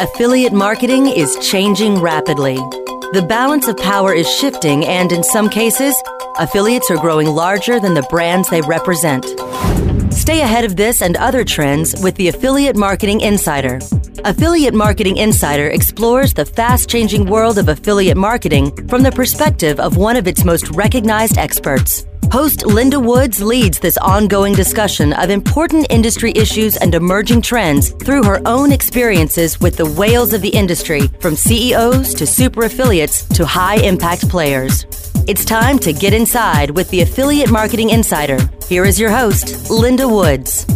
Affiliate marketing is changing rapidly. The balance of power is shifting, and in some cases, affiliates are growing larger than the brands they represent. Stay ahead of this and other trends with the Affiliate Marketing Insider. Affiliate Marketing Insider explores the fast changing world of affiliate marketing from the perspective of one of its most recognized experts. Host Linda Woods leads this ongoing discussion of important industry issues and emerging trends through her own experiences with the whales of the industry, from CEOs to super affiliates to high impact players. It's time to get inside with the Affiliate Marketing Insider. Here is your host, Linda Woods.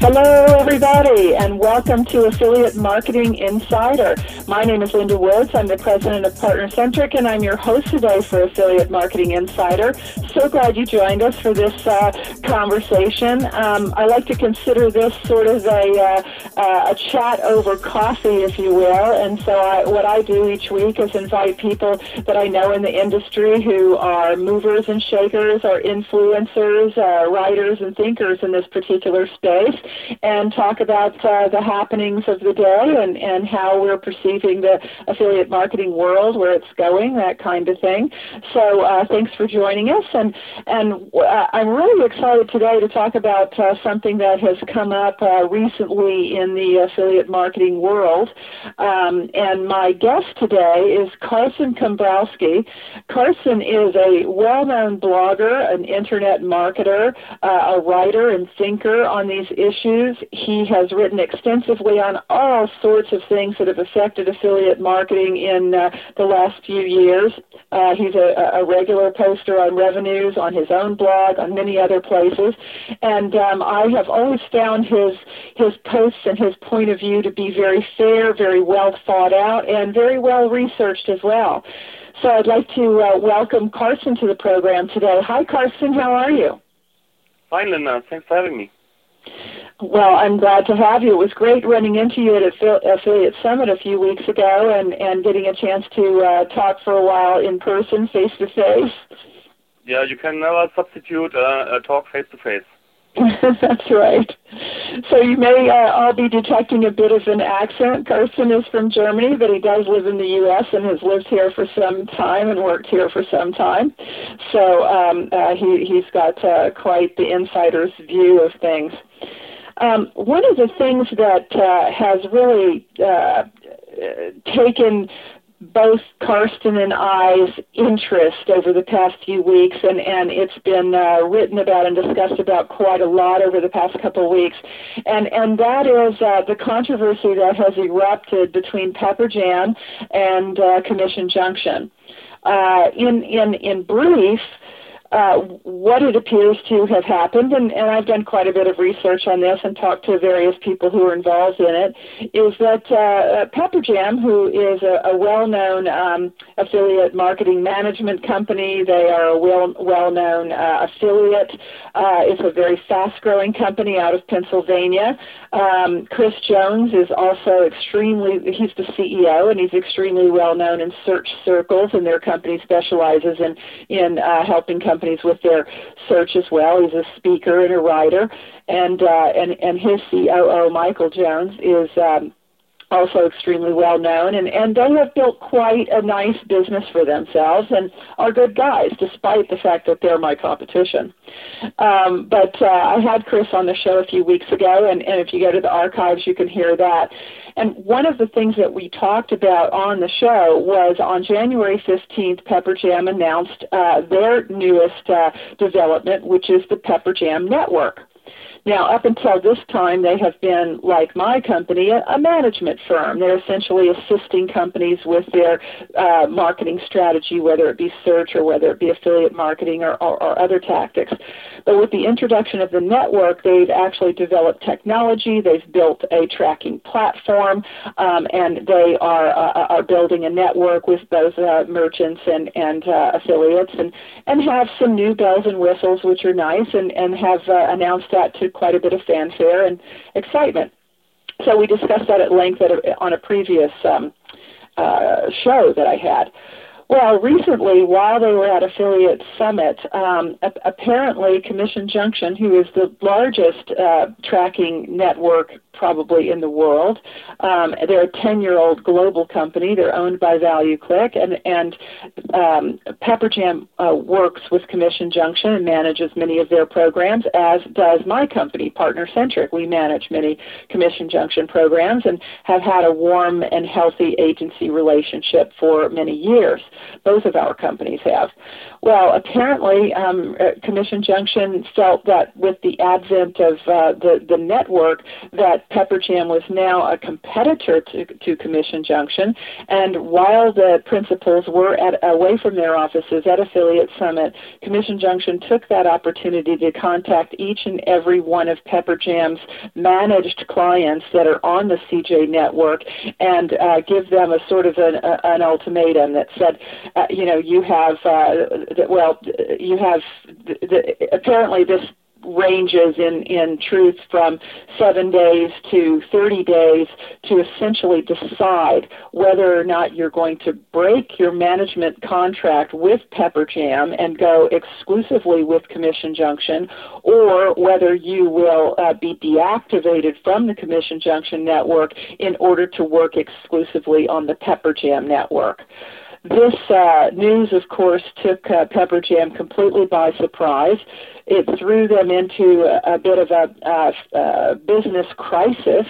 Hello, everybody, and welcome to Affiliate Marketing Insider. My name is Linda Woods. I'm the president of PartnerCentric, and I'm your host today for Affiliate Marketing Insider. So glad you joined us for this uh, conversation. Um, I like to consider this sort of a, uh, a chat over coffee, if you will. And so, I, what I do each week is invite people that I know in the industry who are movers and shakers, or influencers, uh, writers, and thinkers in this particular space and talk about uh, the happenings of the day and, and how we're perceiving the affiliate marketing world, where it's going, that kind of thing. So uh, thanks for joining us. And, and uh, I'm really excited today to talk about uh, something that has come up uh, recently in the affiliate marketing world. Um, and my guest today is Carson Cumbrowski. Carson is a well-known blogger, an internet marketer, uh, a writer and thinker on these issues issues. He has written extensively on all sorts of things that have affected affiliate marketing in uh, the last few years. Uh, he's a, a regular poster on ReveNews, on his own blog, on many other places, and um, I have always found his his posts and his point of view to be very fair, very well thought out, and very well researched as well. So I'd like to uh, welcome Carson to the program today. Hi, Carson. How are you? Fine, Linda. Thanks for having me. Well, I'm glad to have you. It was great running into you at the Affiliate Summit a few weeks ago and, and getting a chance to uh, talk for a while in person, face to face. Yeah, you can never substitute uh, a talk face to face. That's right. So you may uh, all be detecting a bit of an accent. Carson is from Germany, but he does live in the U.S. and has lived here for some time and worked here for some time. So um, uh, he, he's got uh, quite the insider's view of things. Um, one of the things that uh, has really uh, taken both Karsten and I's interest over the past few weeks, and, and it's been uh, written about and discussed about quite a lot over the past couple of weeks. And, and that is uh, the controversy that has erupted between Pepper Jam and uh, Commission Junction. Uh, in, in, in brief, uh, what it appears to have happened, and, and, I've done quite a bit of research on this and talked to various people who are involved in it, is that uh, Pepper Jam, who is a, a well-known um, affiliate marketing management company, they are a well, well-known uh, affiliate. Uh, it's a very fast-growing company out of Pennsylvania. Um, Kris Jones is also extremely, he's the CEO, and he's extremely well-known in search circles, and their company specializes in, in uh, helping companies companies with their search as well. He's a speaker and a writer, and uh, and and his COO Michael Jones is. Um, also extremely well known and, and they have built quite a nice business for themselves and are good guys despite the fact that they're my competition. Um, but uh, I had Chris on the show a few weeks ago and, and if you go to the archives you can hear that. And one of the things that we talked about on the show was on January 15th, Pepper Jam announced uh, their newest uh, development, which is the Pepper Jam Network. Now, up until this time, they have been, like my company, a, a management firm. They're essentially assisting companies with their uh, marketing strategy, whether it be search or whether it be affiliate marketing or, or, or other tactics. But with the introduction of the network, they've actually developed technology. They've built a tracking platform, um, and they are uh, are building a network with both uh, merchants and and uh, affiliates, and and have some new bells and whistles, which are nice, and and have uh, announced that to quite a bit of fanfare and excitement. So we discussed that at length at a, on a previous um, uh, show that I had. Well, recently, while they were at Affiliate Summit, um, apparently Commission Junction, who is the largest uh, tracking network probably in the world. Um, they're a 10-year-old global company. They're owned by ValueClick, and and um, PepperJam uh, works with Commission Junction and manages many of their programs, as does my company, Partner Centric. We manage many Commission Junction programs and have had a warm and healthy agency relationship for many years. Both of our companies have. Well, apparently, um, uh, Commission Junction felt that with the advent of uh, the the network, that PepperJam was now a competitor to, to Commission Junction. And while the principals were at, away from their offices at Affiliate Summit, Commission Junction took that opportunity to contact each and every one of PepperJam's managed clients that are on the CJ network and uh, give them a sort of an, uh, an ultimatum that said, uh, you know, you have, uh, well, you have, the, the, apparently this ranges in, in truth from seven days to 30 days to essentially decide whether or not you're going to break your management contract with PepperJam and go exclusively with Commission Junction or whether you will uh, be deactivated from the Commission Junction network in order to work exclusively on the PepperJam network. This uh, news, of course, took uh, Pepper PepperJam completely by surprise. It threw them into a, a bit of a, a, a business crisis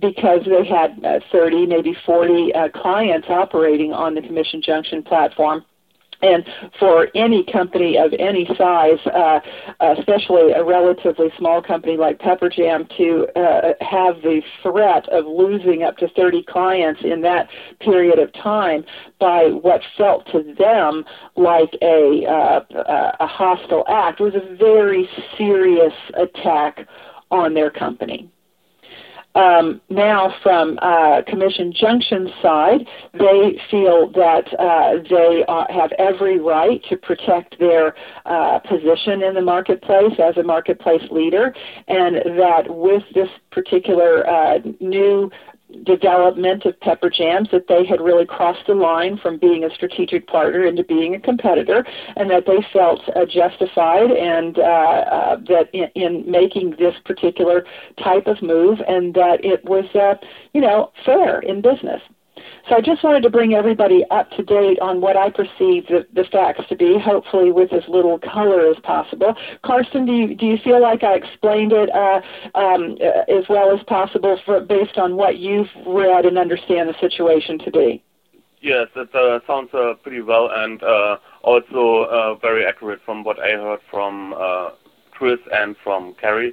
because they had uh, 30, maybe 40 uh, clients operating on the Commission Junction platform and for any company of any size, uh, especially a relatively small company like PepperJam, to uh, have the threat of losing up to 30 clients in that period of time by what felt to them like a, uh, a hostile act was a very serious attack on their company. Um, now, from uh, Commission Junction's side, they feel that uh, they uh, have every right to protect their uh, position in the marketplace as a marketplace leader, and that with this particular uh, new development of Pepper Jams that they had really crossed the line from being a strategic partner into being a competitor, and that they felt uh, justified and uh, uh, that in, in, making this particular type of move, and that it was, uh, you know, fair in business. So I just wanted to bring everybody up to date on what I perceive the, the facts to be, hopefully with as little color as possible. Carson, do you, do you feel like I explained it uh, um, uh, as well as possible for, based on what you've read and understand the situation to be? Yes, it uh, sounds uh, pretty well and uh, also uh, very accurate from what I heard from Chris and from Carrie?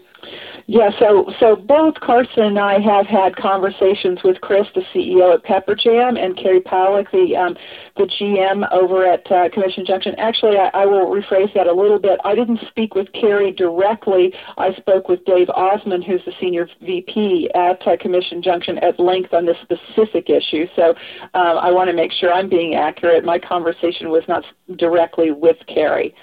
Yeah, so so both Karsten and I have had conversations with Chris, the CEO at PepperJam, and Carrie Pollock, the um, the GM over at uh, Commission Junction. Actually, I, I will rephrase that a little bit. I didn't speak with Carrie directly. I spoke with Dave Osman, who's the senior VP at uh, Commission Junction, at length on this specific issue. So um, I want to make sure I'm being accurate. My conversation was not directly with Carrie.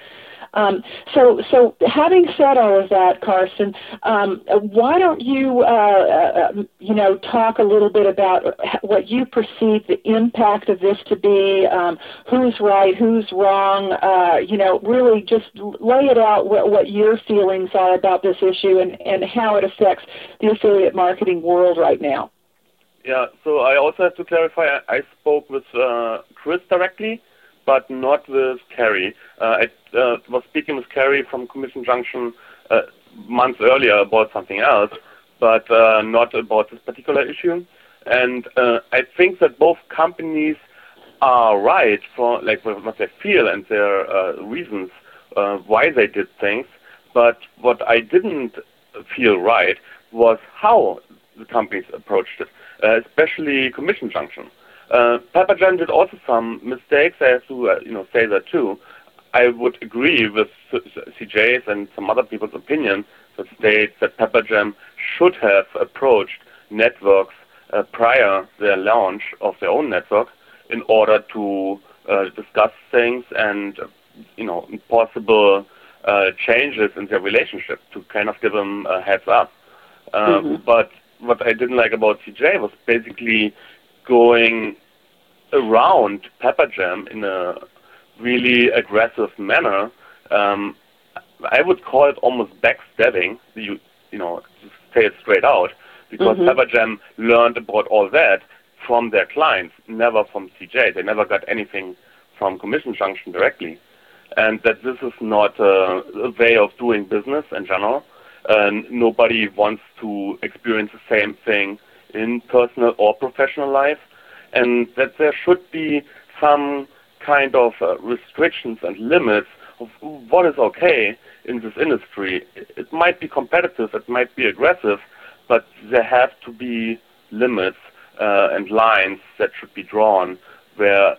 Um, so, so having said all of that, Carson, um, why don't you, uh, uh, you know, talk a little bit about what you perceive the impact of this to be, um, who's right, who's wrong, uh, you know, really just lay it out what, what your feelings are about this issue and, and how it affects the affiliate marketing world right now. Yeah, so I also have to clarify, I, I spoke with uh, Chris directly, but not with Kerry. Uh, I uh, was speaking with Kerry from Commission Junction uh, months earlier about something else, but uh, not about this particular issue. And uh, I think that both companies are right for like what they feel and their uh, reasons why they did things. But what I didn't feel right was how the companies approached it, especially Commission Junction. Uh, PepperJam did also some mistakes. I have to, uh, you know, say that too. I would agree with CJ's and some other people's opinion that states that PepperJam should have approached networks uh, prior their launch of their own network in order to uh, discuss things and, you know, possible uh, changes in their relationship to kind of give them a heads up. Uh, mm-hmm. But what I didn't like about CJ was basically going around PepperJam in a really aggressive manner. Um, I would call it almost backstabbing. You you know, say it straight out. because mm learned about all that from their clients, never from CJ. They never got anything from Commission Junction directly. And that this is not a, a way of doing business in general. And nobody wants to experience the same thing in personal or professional life. And that there should be some kind of uh, restrictions and limits of what is okay in this industry. It might be competitive, it might be aggressive, but there have to be limits uh, and lines that should be drawn where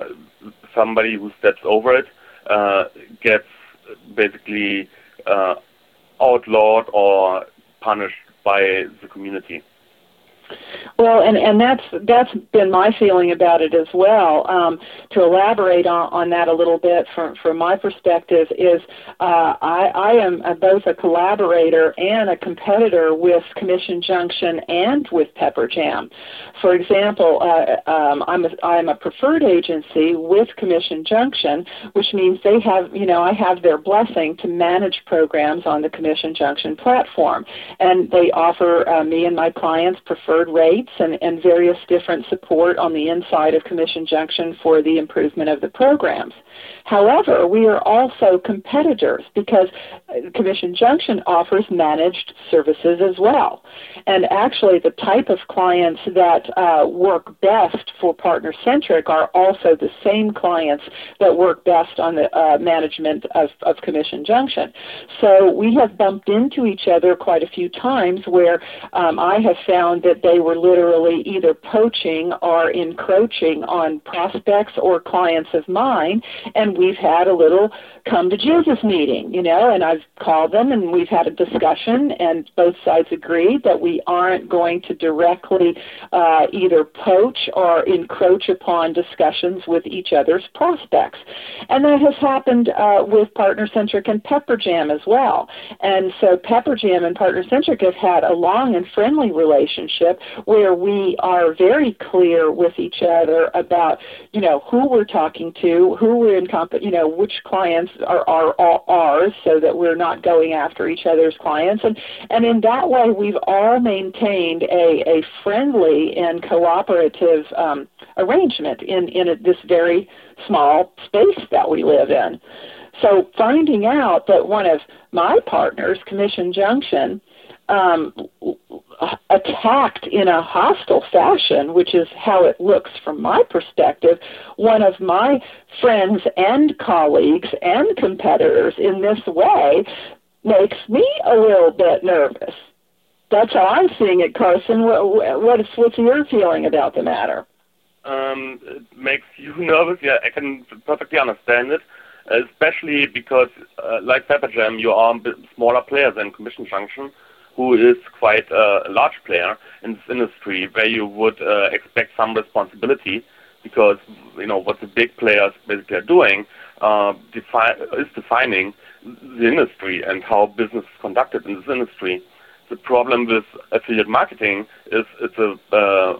somebody who steps over it uh, gets basically uh, outlawed or punished by the community. Well, and and that's that's been my feeling about it as well. Um, to elaborate on, on that a little bit from from my perspective is uh, I I am a, both a collaborator and a competitor with Commission Junction and with Pepper Jam. For example, uh, um, I'm a, I'm a preferred agency with Commission Junction, which means they have you know I have their blessing to manage programs on the Commission Junction platform, and they offer uh, me and my clients preferred preferred rates and, and various different support on the inside of Commission Junction for the improvement of the programs. However, we are also competitors because Commission Junction offers managed services as well. And actually, the type of clients that uh, work best for Partner Centric are also the same clients that work best on the uh, management of, of Commission Junction. So we have bumped into each other quite a few times where um, I have found that they were literally either poaching or encroaching on prospects or clients of mine, and we've had a little come to Jesus meeting, you know, and I've called them and we've had a discussion, and both sides agreed that we aren't going to directly uh, either poach or encroach upon discussions with each other's prospects. And that has happened uh, with Partner Centric and Pepper Jam as well. And so Pepper Jam and Partner Centric have had a long and friendly relationship where we are very clear with each other about, you know, who we're talking to, who we're in comp- you know, which clients are, are, ours so that we're not going after each other's clients. And, and in that way, we've all maintained a, a friendly and cooperative um, arrangement in, in a, this very small space that we live in. So finding out that one of my partners, Commission Junction, um, attacked in a hostile fashion, which is how it looks from my perspective, one of my friends and colleagues and competitors in this way makes me a little bit nervous. That's how I'm seeing it, Carson. What, what is, what's your feeling about the matter? Um, it makes you nervous. Yeah, I can perfectly understand it, especially because, uh, like Pepper Jam, you are a smaller player than Commission Junction who is quite a large player in this industry, where you would uh, expect some responsibility, because you know what the big players basically are doing uh, defi- is defining the industry and how business is conducted in this industry. The problem with affiliate marketing is it's a uh,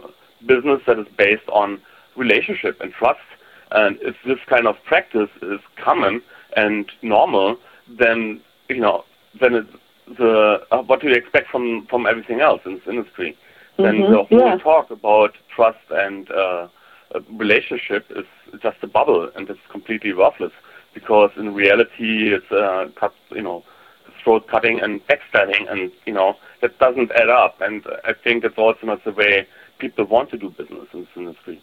business that is based on relationship and trust. And if this kind of practice is common and normal, then you know then it, the uh, what do you expect from from everything else in this industry? Mm-hmm. Then the whole yeah. talk about trust and uh, relationship is just a bubble, and it's completely worthless because in reality it's uh, cut, you know, throat cutting and backstabbing, and you know that doesn't add up. And I think it's also not the way people want to do business in this industry.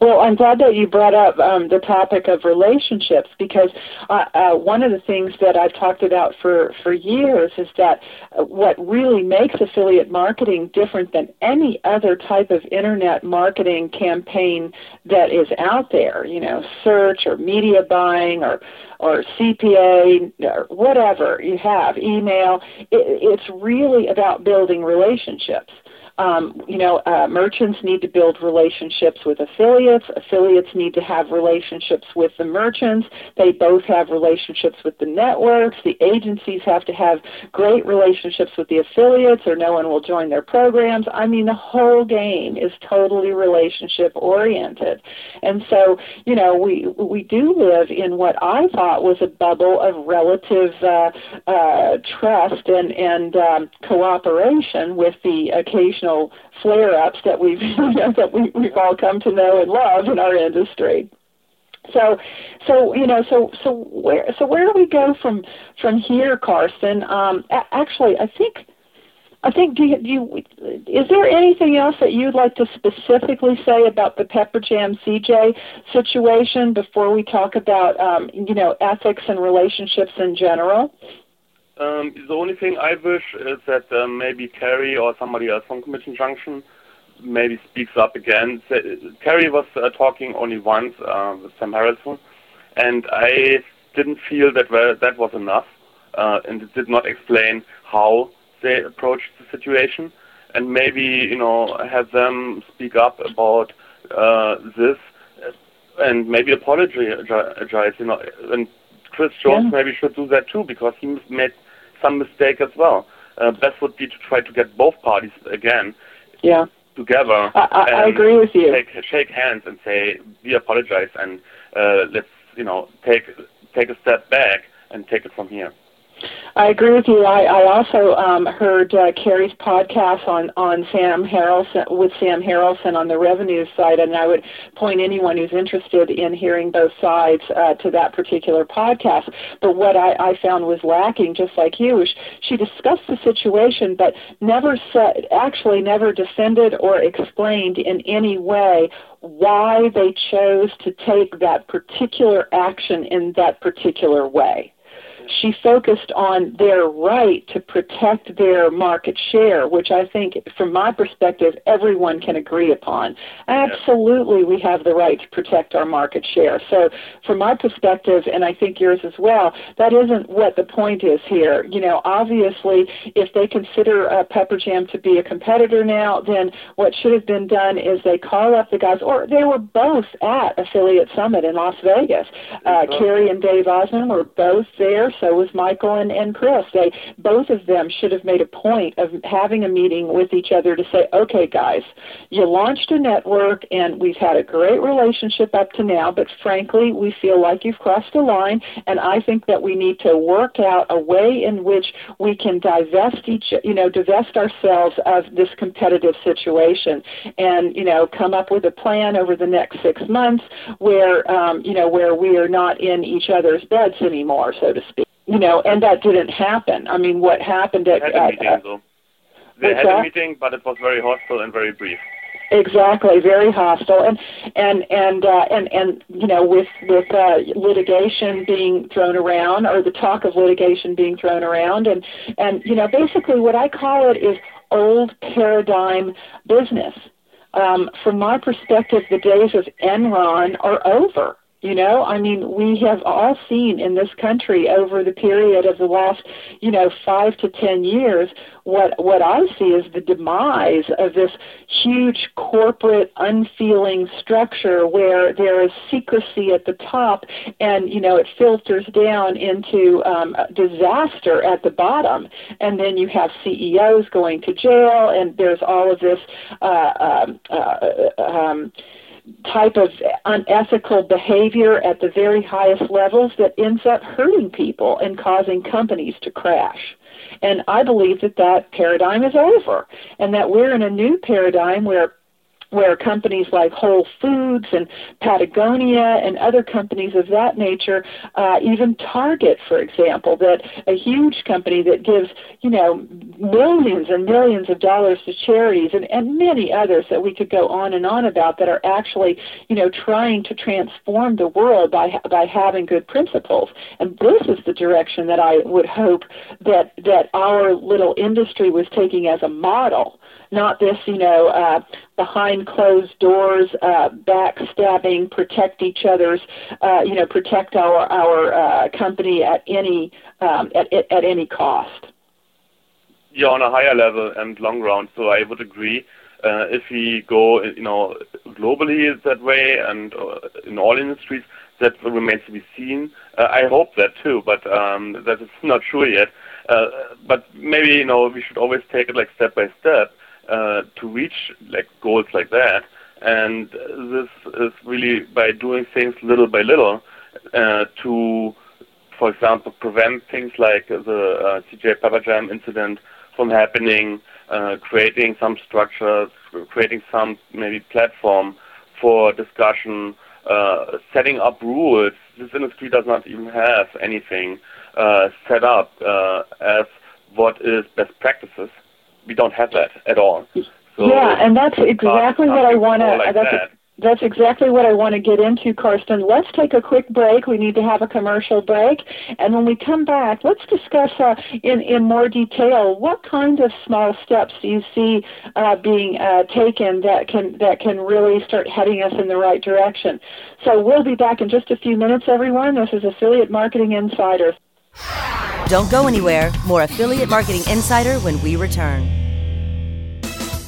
Well, I'm glad that you brought up um, the topic of relationships because uh, uh, one of the things that I've talked about for, for years is that uh, what really makes affiliate marketing different than any other type of internet marketing campaign that is out there, you know, search or media buying or or CPA or whatever you have, email, it, it's really about building relationships Um, you know, uh, merchants need to build relationships with affiliates. Affiliates need to have relationships with the merchants. They both have relationships with the networks. The agencies have to have great relationships with the affiliates, or no one will join their programs. I mean, the whole game is totally relationship oriented, and so you know, we we do live in what I thought was a bubble of relative uh, uh, trust and and um, cooperation with the occasional flare-ups that we've that we, we've all come to know and love in our industry. So, so you know, so so where so where do we go from from here, Carson? Um, a- actually, I think I think do you, do you is there anything else that you'd like to specifically say about the Pepper Jam CJ situation before we talk about um, you know ethics and relationships in general? Um, the only thing I wish is that um, maybe Carrie or somebody else from Commission Junction maybe speaks up again. Carrie was uh, talking only once uh, with Sam Harrelson, and I didn't feel that well, that was enough, uh, and it did not explain how they approached the situation, and maybe you know have them speak up about uh, this, and maybe apologize. You know, and Kris Jones yeah. maybe should do that too because he made some mistake as well. Uh, best would be to try to get both parties again. Yeah together. I, I, I agree with you. Shake, shake hands and say we apologize and uh, let's you know take take a step back and take it from here. I agree with you. I, I also um, heard uh, Carrie's podcast on on Sam Harrelson with Sam Harrelson on the revenue side, and I would point anyone who's interested in hearing both sides uh, to that particular podcast. But what I, I found was lacking, just like you, is she discussed the situation, but never said, actually never defended or explained in any way why they chose to take that particular action in that particular way she focused on their right to protect their market share, which I think, from my perspective, everyone can agree upon. Absolutely, we have the right to protect our market share. So, from my perspective, and I think yours as well, that isn't what the point is here. You know, obviously, if they consider uh, Pepper Jam to be a competitor now, then what should have been done is they call up the guys, or they were both at Affiliate Summit in Las Vegas. Uh, Carrie and Dave Osman were both there so was Michael and, and Chris. They both of them should have made a point of having a meeting with each other to say, okay, guys, you launched a network and we've had a great relationship up to now, but frankly, we feel like you've crossed a line, and I think that we need to work out a way in which we can divest each, you know, divest ourselves of this competitive situation, and you know, come up with a plan over the next six months where, um, you know, where we are not in each other's beds anymore, so to speak you know, and that didn't happen. I mean, what happened at, they had a meeting, though. They had that? a meeting, but it was very hostile and very brief. Exactly, very hostile, and and and uh, and and you know, with with uh, litigation being thrown around, or the talk of litigation being thrown around, and and you know, basically, what I call it is old paradigm business. Um, from my perspective, the days of Enron are over. You know, I mean, we have all seen in this country over the period of the last, you know, five to ten years, what what I see is the demise of this huge corporate unfeeling structure where there is secrecy at the top, and you know, it filters down into um, disaster at the bottom, and then you have CEOs going to jail, and there's all of this. Uh, um, uh, um, type of unethical behavior at the very highest levels that ends up hurting people and causing companies to crash. And I believe that that paradigm is over and that we're in a new paradigm where where companies like Whole Foods and Patagonia and other companies of that nature, uh, even Target, for example, that a huge company that gives, you know, millions and millions of dollars to charities and, and many others that we could go on and on about that are actually, you know, trying to transform the world by, by having good principles. And this is the direction that I would hope that, that our little industry was taking as a model not this, you know, uh, behind closed doors, uh, backstabbing, protect each other's, uh, you know, protect our our uh, company at any um, at, at any cost. you're on a higher level and long run. So I would agree. Uh, if we go, you know, globally that way and uh, in all industries, that remains to be seen. Uh, I hope that too, but um, that is not sure yet. Uh, but maybe you know we should always take it like step by step uh, to reach like goals like that. And this is really by doing things little by little uh, to, for example, prevent things like the uh, CJ Pepper Jam incident from happening, uh, creating some structures, creating some maybe platform for discussion, uh, setting up rules. This industry does not even have anything uh, set up uh, as what is best practices. We don't have that at all. So yeah, and that's exactly what I want to. Like that's, that. that's exactly what I want to get into, Karsten. Let's take a quick break. We need to have a commercial break, and when we come back, let's discuss uh, in in more detail what kind of small steps do you see uh, being uh, taken that can that can really start heading us in the right direction. So we'll be back in just a few minutes, everyone. This is Affiliate Marketing Insider. Don't go anywhere. More Affiliate Marketing Insider when we return.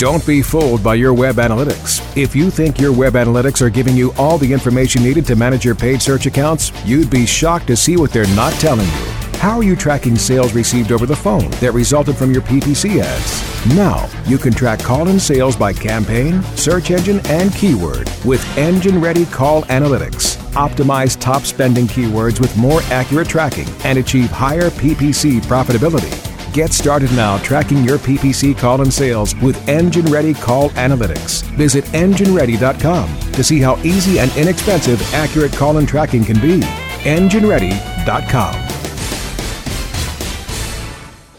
Don't be fooled by your web analytics. If you think your web analytics are giving you all the information needed to manage your paid search accounts, you'd be shocked to see what they're not telling you. How are you tracking sales received over the phone that resulted from your PPC ads? Now, you can track call in sales by campaign, search engine, and keyword with Engine Ready Call Analytics. Optimize top spending keywords with more accurate tracking and achieve higher PPC profitability. Get started now tracking your PPC call and sales with Engine Ready Call Analytics. Visit engineready.com to see how easy and inexpensive accurate call and tracking can be. engineready.com.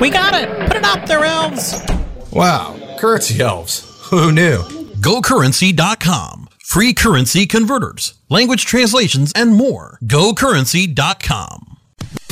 We got it! Put it up there, elves! Wow, currency elves. Who knew? GoCurrency.com. Free currency converters, language translations, and more. GoCurrency.com.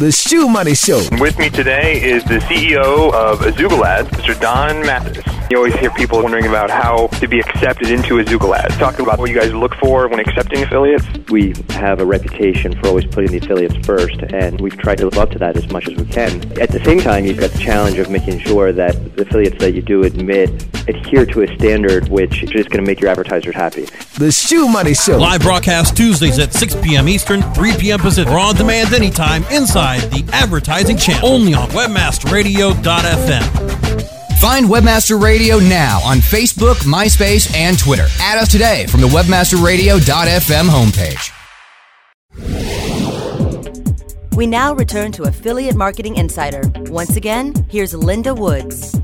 The Shoe Money Show. With me today is the CEO of AzoogleAds, Mr. Don Mathis. You always hear people wondering about how to be accepted into AzoogleAds. Talking about what you guys look for when accepting affiliates. We have a reputation for always putting the affiliates first, and we've tried to live up to that as much as we can. At the same time, you've got the challenge of making sure that the affiliates that you do admit adhere to a standard which is going to make your advertisers happy. The Shoe Money Show. Live broadcast Tuesdays at 6 p.m. Eastern, 3 p.m. Pacific, or on demand anytime inside the advertising channel. Only on webmasterradio.fm. Find Webmaster Radio now on Facebook, MySpace, and Twitter. Add us today from the webmasterradio.fm homepage. We now return to Affiliate Marketing Insider. Once again, here's Linda Woods.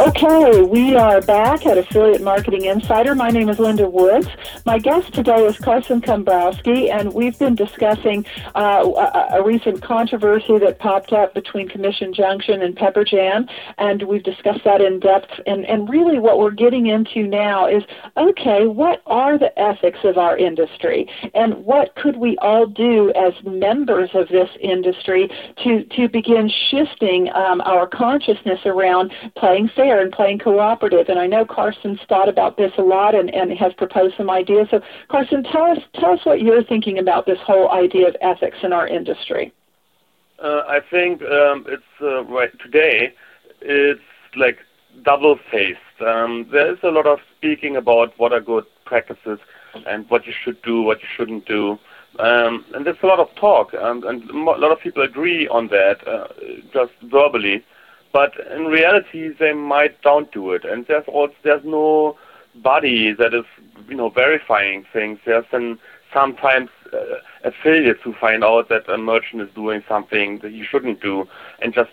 Okay, we are back at Affiliate Marketing Insider. My name is Linda Woods. My guest today is Carson Cumbrowski, and we've been discussing uh, a, a, recent controversy that popped up between Commission Junction and Pepper Jam, and we've discussed that in depth. And, and really, what we're getting into now is okay, what are the ethics of our industry, and what could we all do as members of this industry to to begin shifting um, our consciousness around playing fair? And playing cooperative. And I know Carson's thought about this a lot and, and has proposed some ideas. So, Carson, tell us tell us what you're thinking about this whole idea of ethics in our industry. Uh, I think um, it's uh, right today. It's like double-faced. Um, there is a lot of speaking about what are good practices and what you should do, what you shouldn't do. Um, and there's a lot of talk, um, and a lot of people agree on that, uh, just verbally. But in reality, they might don't do it, and there's also there's no body that is, you know, verifying things. There's an, sometimes uh, affiliates who find out that a merchant is doing something that he shouldn't do, and just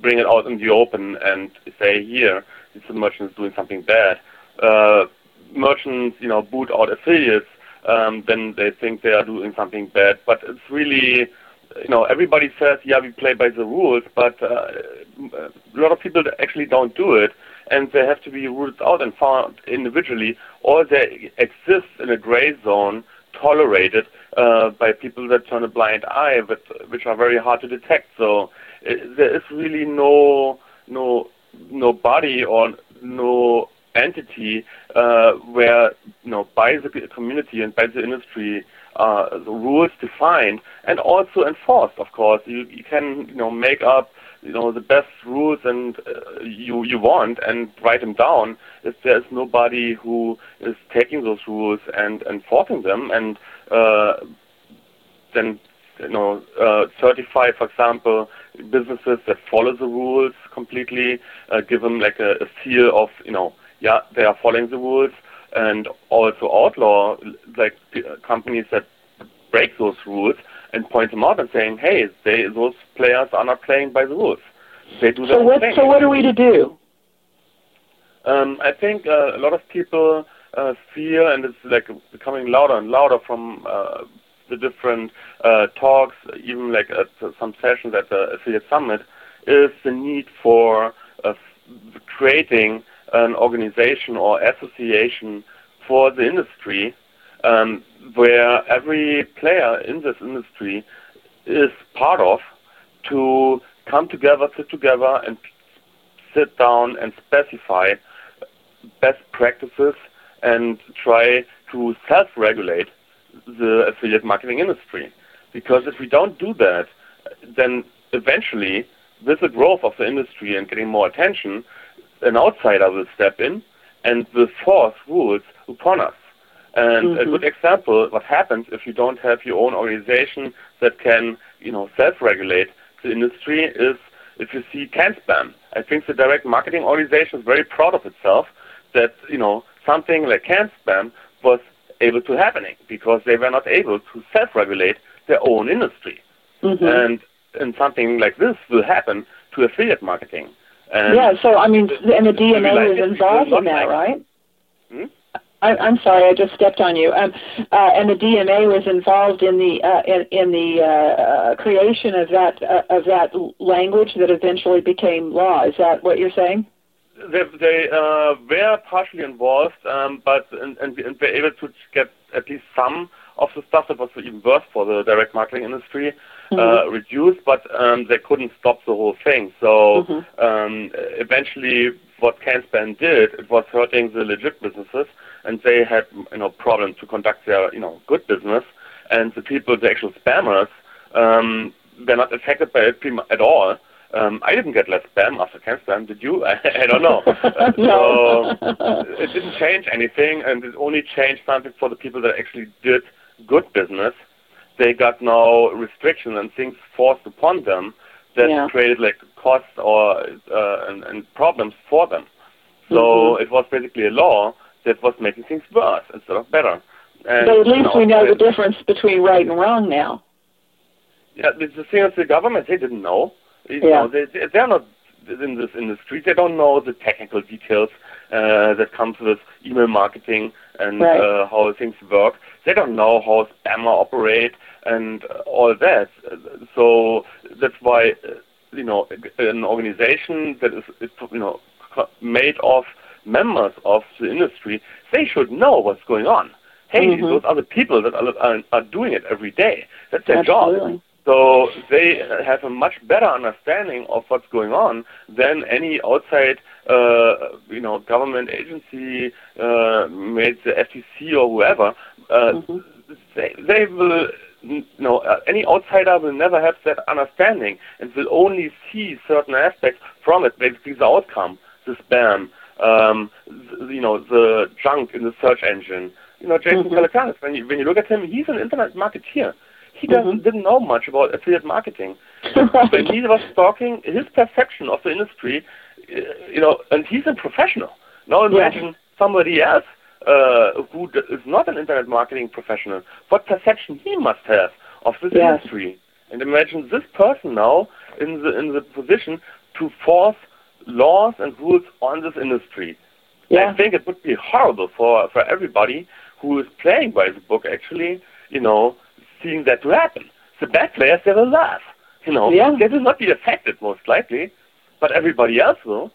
bring it out in the open and say, here, this merchant is doing something bad. Uh, merchants, you know, boot out affiliates um, then they think they are doing something bad. But it's really, you know, everybody says, yeah, we play by the rules, but uh, a lot of people actually don't do it, and they have to be ruled out and found individually, or they exist in a gray zone tolerated uh, by people that turn a blind eye, but which are very hard to detect. So uh, there is really no no no body or no entity uh, where you know by the community and by the industry uh, the rules defined and also enforced. Of course, you, you can you know make up you know the best rules and uh, you you want and write them down. If there's nobody who is taking those rules and enforcing them and uh, then you know, uh, certify, for example, businesses that follow the rules completely, uh, give them like a, a seal of, you know, yeah, they are following the rules, and also outlaw like companies that break those rules and point them out and saying, hey, they, those players are not playing by the rules. They do so what, So what are we to do? Um, I think uh, a lot of people uh, fear, and it's like becoming louder and louder from uh, the different uh, talks, even like at some sessions at the affiliate summit, is the need for uh, creating an organization or association for the industry um, where every player in this industry is part of to come together, sit together, and sit down and specify best practices and try to self-regulate the affiliate marketing industry. Because if we don't do that, then eventually, with the growth of the industry and getting more attention, an outsider will step in and will force rules upon us. And mm-hmm. a good example, what happens if you don't have your own organization that can, you know, self-regulate the industry is if you see CAN-SPAM. I think the direct marketing organization is very proud of itself that, you know, something like CAN-SPAM was able to happening because they were not able to self-regulate their own industry. Mm-hmm. And, and something like this will happen to affiliate marketing. And yeah, so I mean, and the DMA was involved in that, right? Hmm? I, I'm sorry, I just stepped on you. Um, uh, and the DMA was involved in the uh, in, in the uh, creation of that uh, of that language that eventually became law. Is that what you're saying? They, they uh, were partially involved, um, but and, and, and were able to get at least some of the stuff that was even worse for the direct marketing industry mm-hmm. uh, reduced, but um, they couldn't stop the whole thing. So mm-hmm. um, eventually, what CAN-SPAM did, it was hurting the legit businesses, and they had you know problems to conduct their you know good business, and the people, the actual spammers, um, they're not affected by it at all. Um, I didn't get less spam after CAN-SPAM. Did you? I, I don't know. Uh, no. so it didn't change anything, and it only changed something for the people that actually did good business they got now restrictions and things forced upon them that yeah. created like costs or uh, and, and, problems for them. So mm-hmm. it was basically a law that was making things worse instead of better. And, but at least you know, we know the difference between right and wrong now. Yeah, the thing is, the government they didn't know. You yeah. know, they they're not in this industry. They don't know the technical details uh, that comes with email marketing and right. uh, how things work. They don't know how spammer operate and all that. So that's why you know an organization that is, is you know made of members of the industry, they should know what's going on. Hey, mm-hmm. those are the people that are, are, are doing it every day. That's their Absolutely. job. So they have a much better understanding of what's going on than any outside, uh, you know, government agency, uh, made the FTC or whoever. Uh, mm-hmm. They they will. You know, uh, any outsider will never have that understanding and will only see certain aspects from it, basically the outcome, the spam, um, the, you know, the junk in the search engine, you know, Jason Mhm. Calacanis. When you when you look at him, he's an internet marketeer. He doesn't Mhm. didn't know much about affiliate marketing. Right. When he was talking, his perception of the industry, uh, you know, and he's a professional. Now imagine somebody else uh, who d- is not an internet marketing professional, what perception he must have of this Yes. industry. And imagine this person now in the in the position to force laws and rules on this industry. Yeah. I think it would be horrible for, for everybody who is playing by the book actually, you know, seeing that to happen. The bad players, they will laugh. You know, Yeah. they will not be affected most likely, but everybody else will.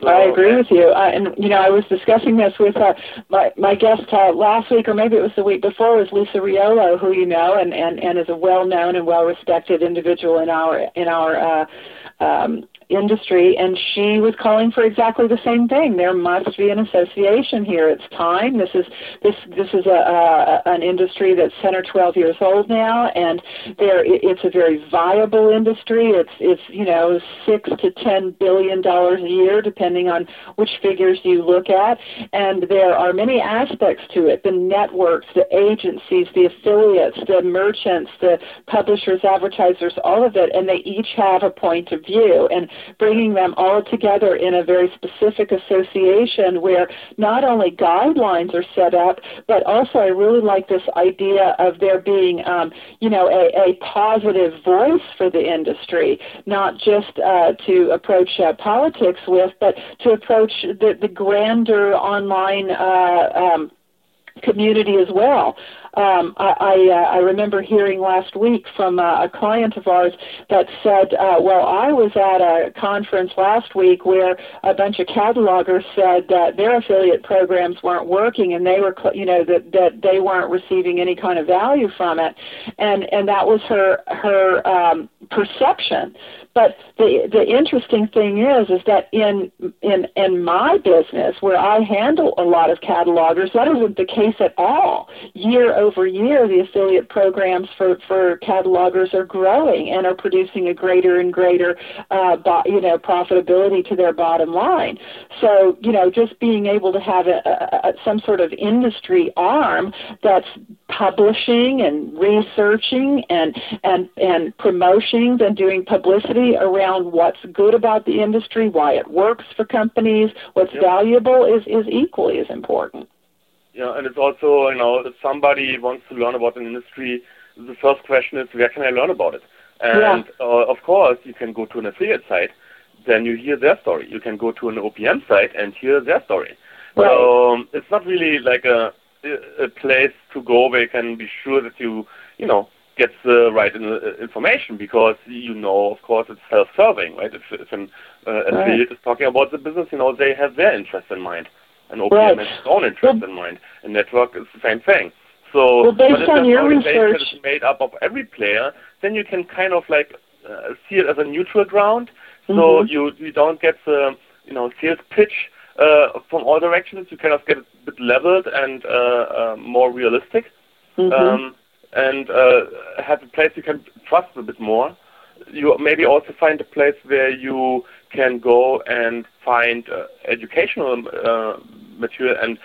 So, I agree with you. Uh, and you know, I was discussing this with uh, my my guest uh, last week, or maybe it was the week before, was Lisa Riolo, who you know, and and and is a well-known and well-respected individual in our in our uh, um, industry, and she was calling for exactly the same thing. There must be an association here. It's time. This is this this is a, a an industry that's 10 or 12 years old now, and there it- it's a very viable industry. It's it's you know six to 10 billion dollars a year, depending on which figures you look at, and there are many aspects to it: the networks, the agencies, the affiliates, the merchants, the publishers, advertisers, all of it, and they each have a point of view. And bringing them all together in a very specific association where not only guidelines are set up, but also I really like this idea of there being, um, you know, a, a positive voice for the industry, not just uh, to approach uh, politics with, but to approach the, the grander online. Uh, um, community as well. Um, I, I, uh, I remember hearing last week from uh, a client of ours that said, uh, "Well, I was at a conference last week where a bunch of catalogers said that their affiliate programs weren't working, and they were, you know, that that they weren't receiving any kind of value from it, and and that was her her um, perception." But the the interesting thing is is that in in in my business where I handle a lot of catalogers, that isn't the case at all. Year over year, the affiliate programs for for catalogers are growing and are producing a greater and greater uh, bo- you know profitability to their bottom line. So you know just being able to have a, a, a, some sort of industry arm that's publishing and researching and and and promoting and doing publicity around what's good about the industry, why it works for companies, what's Yep. valuable is is equally as important. Yeah, and it's also, you know, if somebody wants to learn about an industry, the first question is, where can I learn about it? And uh, of course, you can go to an affiliate site, then you hear their story. You can go to an OPM site and hear their story. Right. So um, it's not really like a a place to go where you can be sure that you, you know, get the right in, uh, information because you know, of course, it's self-serving, right? If, if an uh, affiliate is talking about the business, you know, they have their interest in mind. And OPM Right. has its own interest in mind. And network is the same thing. So, Well, based on your research- is made up of every player, then you can kind of like uh, see it as a neutral ground. So Mhm. you you don't get the you know sales pitch from all directions. You kind of get it a bit leveled and uh, uh, more realistic, Mhm. um, and uh, have a place you can trust a bit more. You maybe also find a place where you can go and find uh, educational uh, material and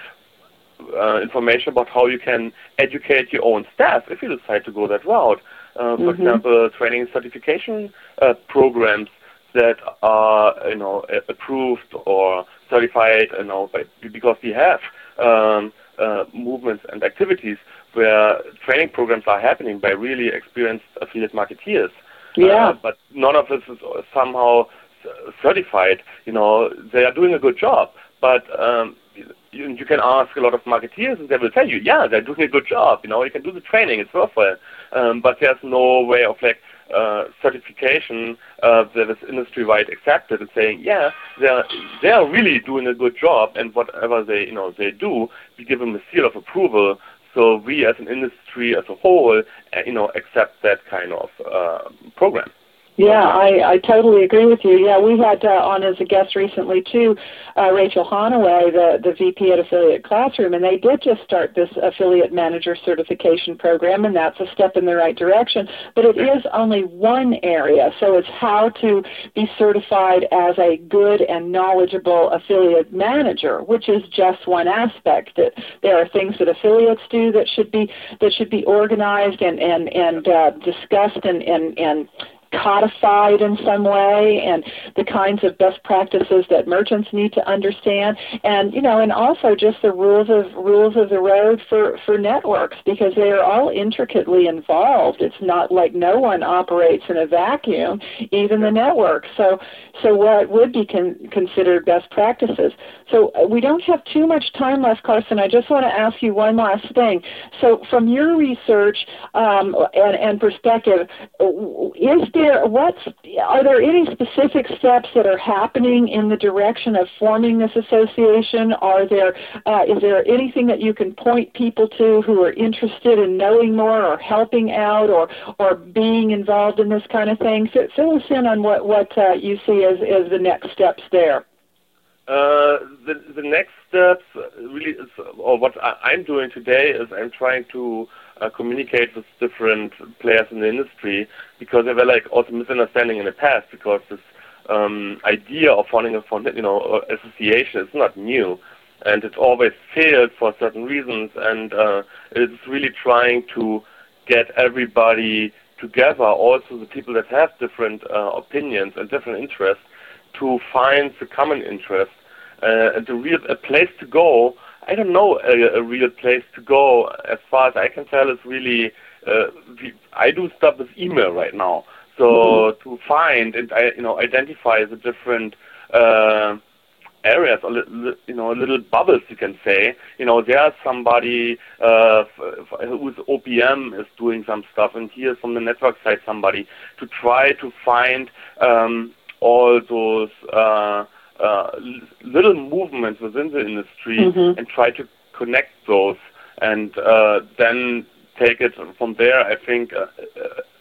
uh, information about how you can educate your own staff if you decide to go that route. Uh, for Mhm. example, training certification uh, programs that are you know approved or certified, you know, by, because we have um, uh, movements and activities where training programs are happening by really experienced affiliate marketeers. Yeah. Uh, but none of this is somehow certified. You know, they are doing a good job, but um, you, you can ask a lot of marketeers, and they will tell you, yeah, they're doing a good job. You know, you can do the training; it's worthwhile. Um, but there's no way of like uh, certification uh, that is industry-wide accepted and saying, yeah, they're they are really doing a good job, and whatever they you know they do, we give them a seal of approval. So we, as an industry as a whole, uh, you know, accept that kind of uh, program. Yeah, I, I totally agree with you. Yeah, we had uh, on as a guest recently too, uh, Rachel Honoway, the the VP at Affiliate Classroom, and they did just start this affiliate manager certification program, and that's a step in the right direction. But it is only one area, so it's how to be certified as a good and knowledgeable affiliate manager, which is just one aspect. That there are things that affiliates do that should be that should be organized and and and uh, discussed and and and codified in some way and the kinds of best practices that merchants need to understand. And you know and also just the rules of rules of the road for for networks because they are all intricately involved. It's not like no one operates in a vacuum even the network. So so what would be con- considered best practices? So uh, we don't have too much time left Carsten. I just want to ask you one last thing. So from your research um, and, and perspective is there there what's are there any specific steps that are happening in the direction of forming this association? Are there uh, is there anything that you can point people to who are interested in knowing more or helping out or or being involved in this kind of thing? Fill, fill us in on what what uh, you see as as the next steps there. Uh, the the next steps really is, or what I, am doing today is I'm trying to uh, communicate with different players in the industry because there were like also misunderstanding in the past because this um, idea of forming a fund, you know association is not new and it always failed for certain reasons and uh, it's really trying to get everybody together also the people that have different uh, opinions and different interests to find the common interest uh, and the real a place to go I don't know a, a real place to go. As far as I can tell, it's really uh, I do stuff with email right now. So mm-hmm. to find and you know identify the different uh, areas, or you know, little bubbles, you can say. You know, there's somebody uh, who's OPM is doing some stuff, and here's from the network side somebody to try to find um, all those. Uh, uh, little movements within the industry mm-hmm. and try to connect those and uh, then take it from there. I think uh,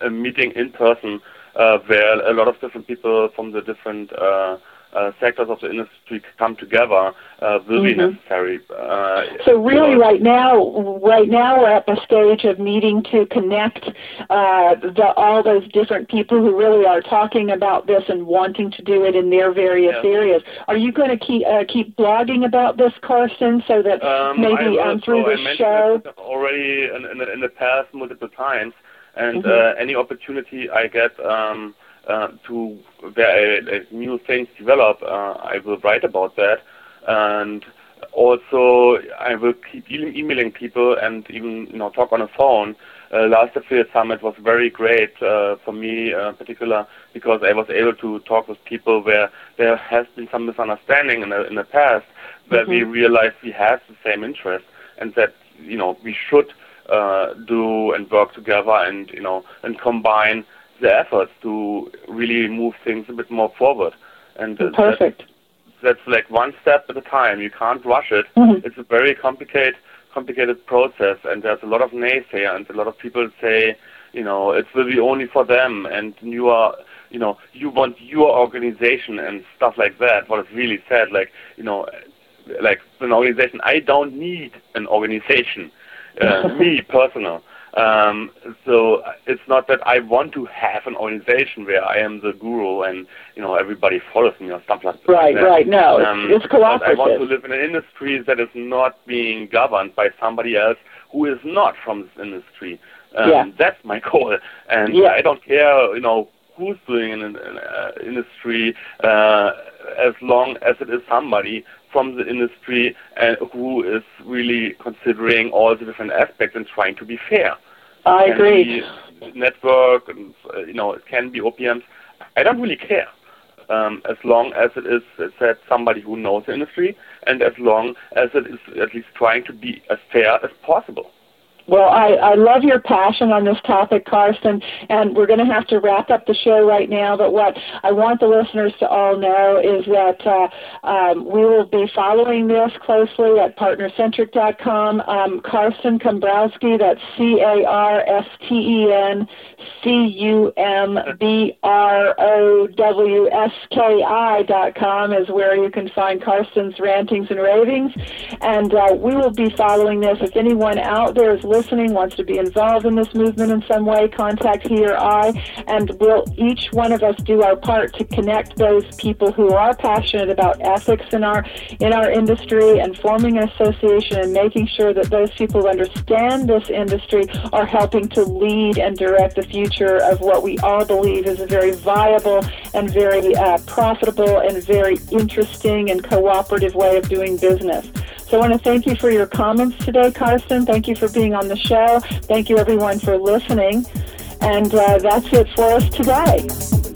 a meeting in person uh, where a lot of different people from the different uh, uh, sectors of the industry come together uh, will mm-hmm. be necessary. Uh, so really, right now, right now we're at the stage of needing to connect uh, the, all those different people who really are talking about this and wanting to do it in their various yeah. areas. Are you going to keep uh, keep blogging about this, Carsten, so that um, maybe um, through so this show? already in, in, in, the past multiple times, and mm-hmm. Uh, any opportunity I get. Um, uh, to where uh, new things develop, uh, I will write about that. And also, I will keep emailing people and even you know talk on the phone. Uh, last affiliate summit was very great uh, for me, uh, in particular, because I was able to talk with people where there has been some misunderstanding in the in the past, where mm-hmm. we realized we have the same interest and that you know we should uh, do and work together and you know and combine the efforts to really move things a bit more forward. And uh, perfect. That's, that's like one step at a time. You can't rush it. Mm-hmm. It's a very complicated complicated process, and there's a lot of naysayers, and a lot of people say, you know, it will be only for them, and you are, you know, you want your organization and stuff like that. What is really said, like, you know, like an organization. I don't need an organization. Uh, me personal. Um, so it's not that I want to have an organization where I am the guru and you know everybody follows me or stuff like that. Right, right. No, um, it's, it's cooperative. I want to live in an industry that is not being governed by somebody else who is not from this industry. Um, yeah. That's my goal, and yeah. I don't care, you know, who's doing in an uh, industry uh, as long as it is somebody from the industry and who is really considering all the different aspects and trying to be fair. I agree. network, and, uh, you know, it can be OPMs. I don't really care. Um, as long as it is said somebody who knows the industry, and as long as it is at least trying to be as fair as possible. Well, I, I love your passion on this topic, Carsten, and we're going to have to wrap up the show right now. But what I want the listeners to all know is that uh, um, we will be following this closely at partnercentric.com. Um, Carsten Cumbrowski, that's C A R S T E N C U M B R O W S K I dot com is where you can find Carsten's rantings and ravings. And uh, we will be following this. If anyone out there is listening, wants to be involved in this movement in some way, contact he or I, and we'll each one of us do our part to connect those people who are passionate about ethics in our in our industry and forming an association and making sure that those people who understand this industry are helping to lead and direct the future of what we all believe is a very viable and very uh, profitable and very interesting and cooperative way of doing business. So I want to thank you for your comments today, Carsten. Thank you for being on the show. Thank you, everyone, for listening. And uh, that's it for us today.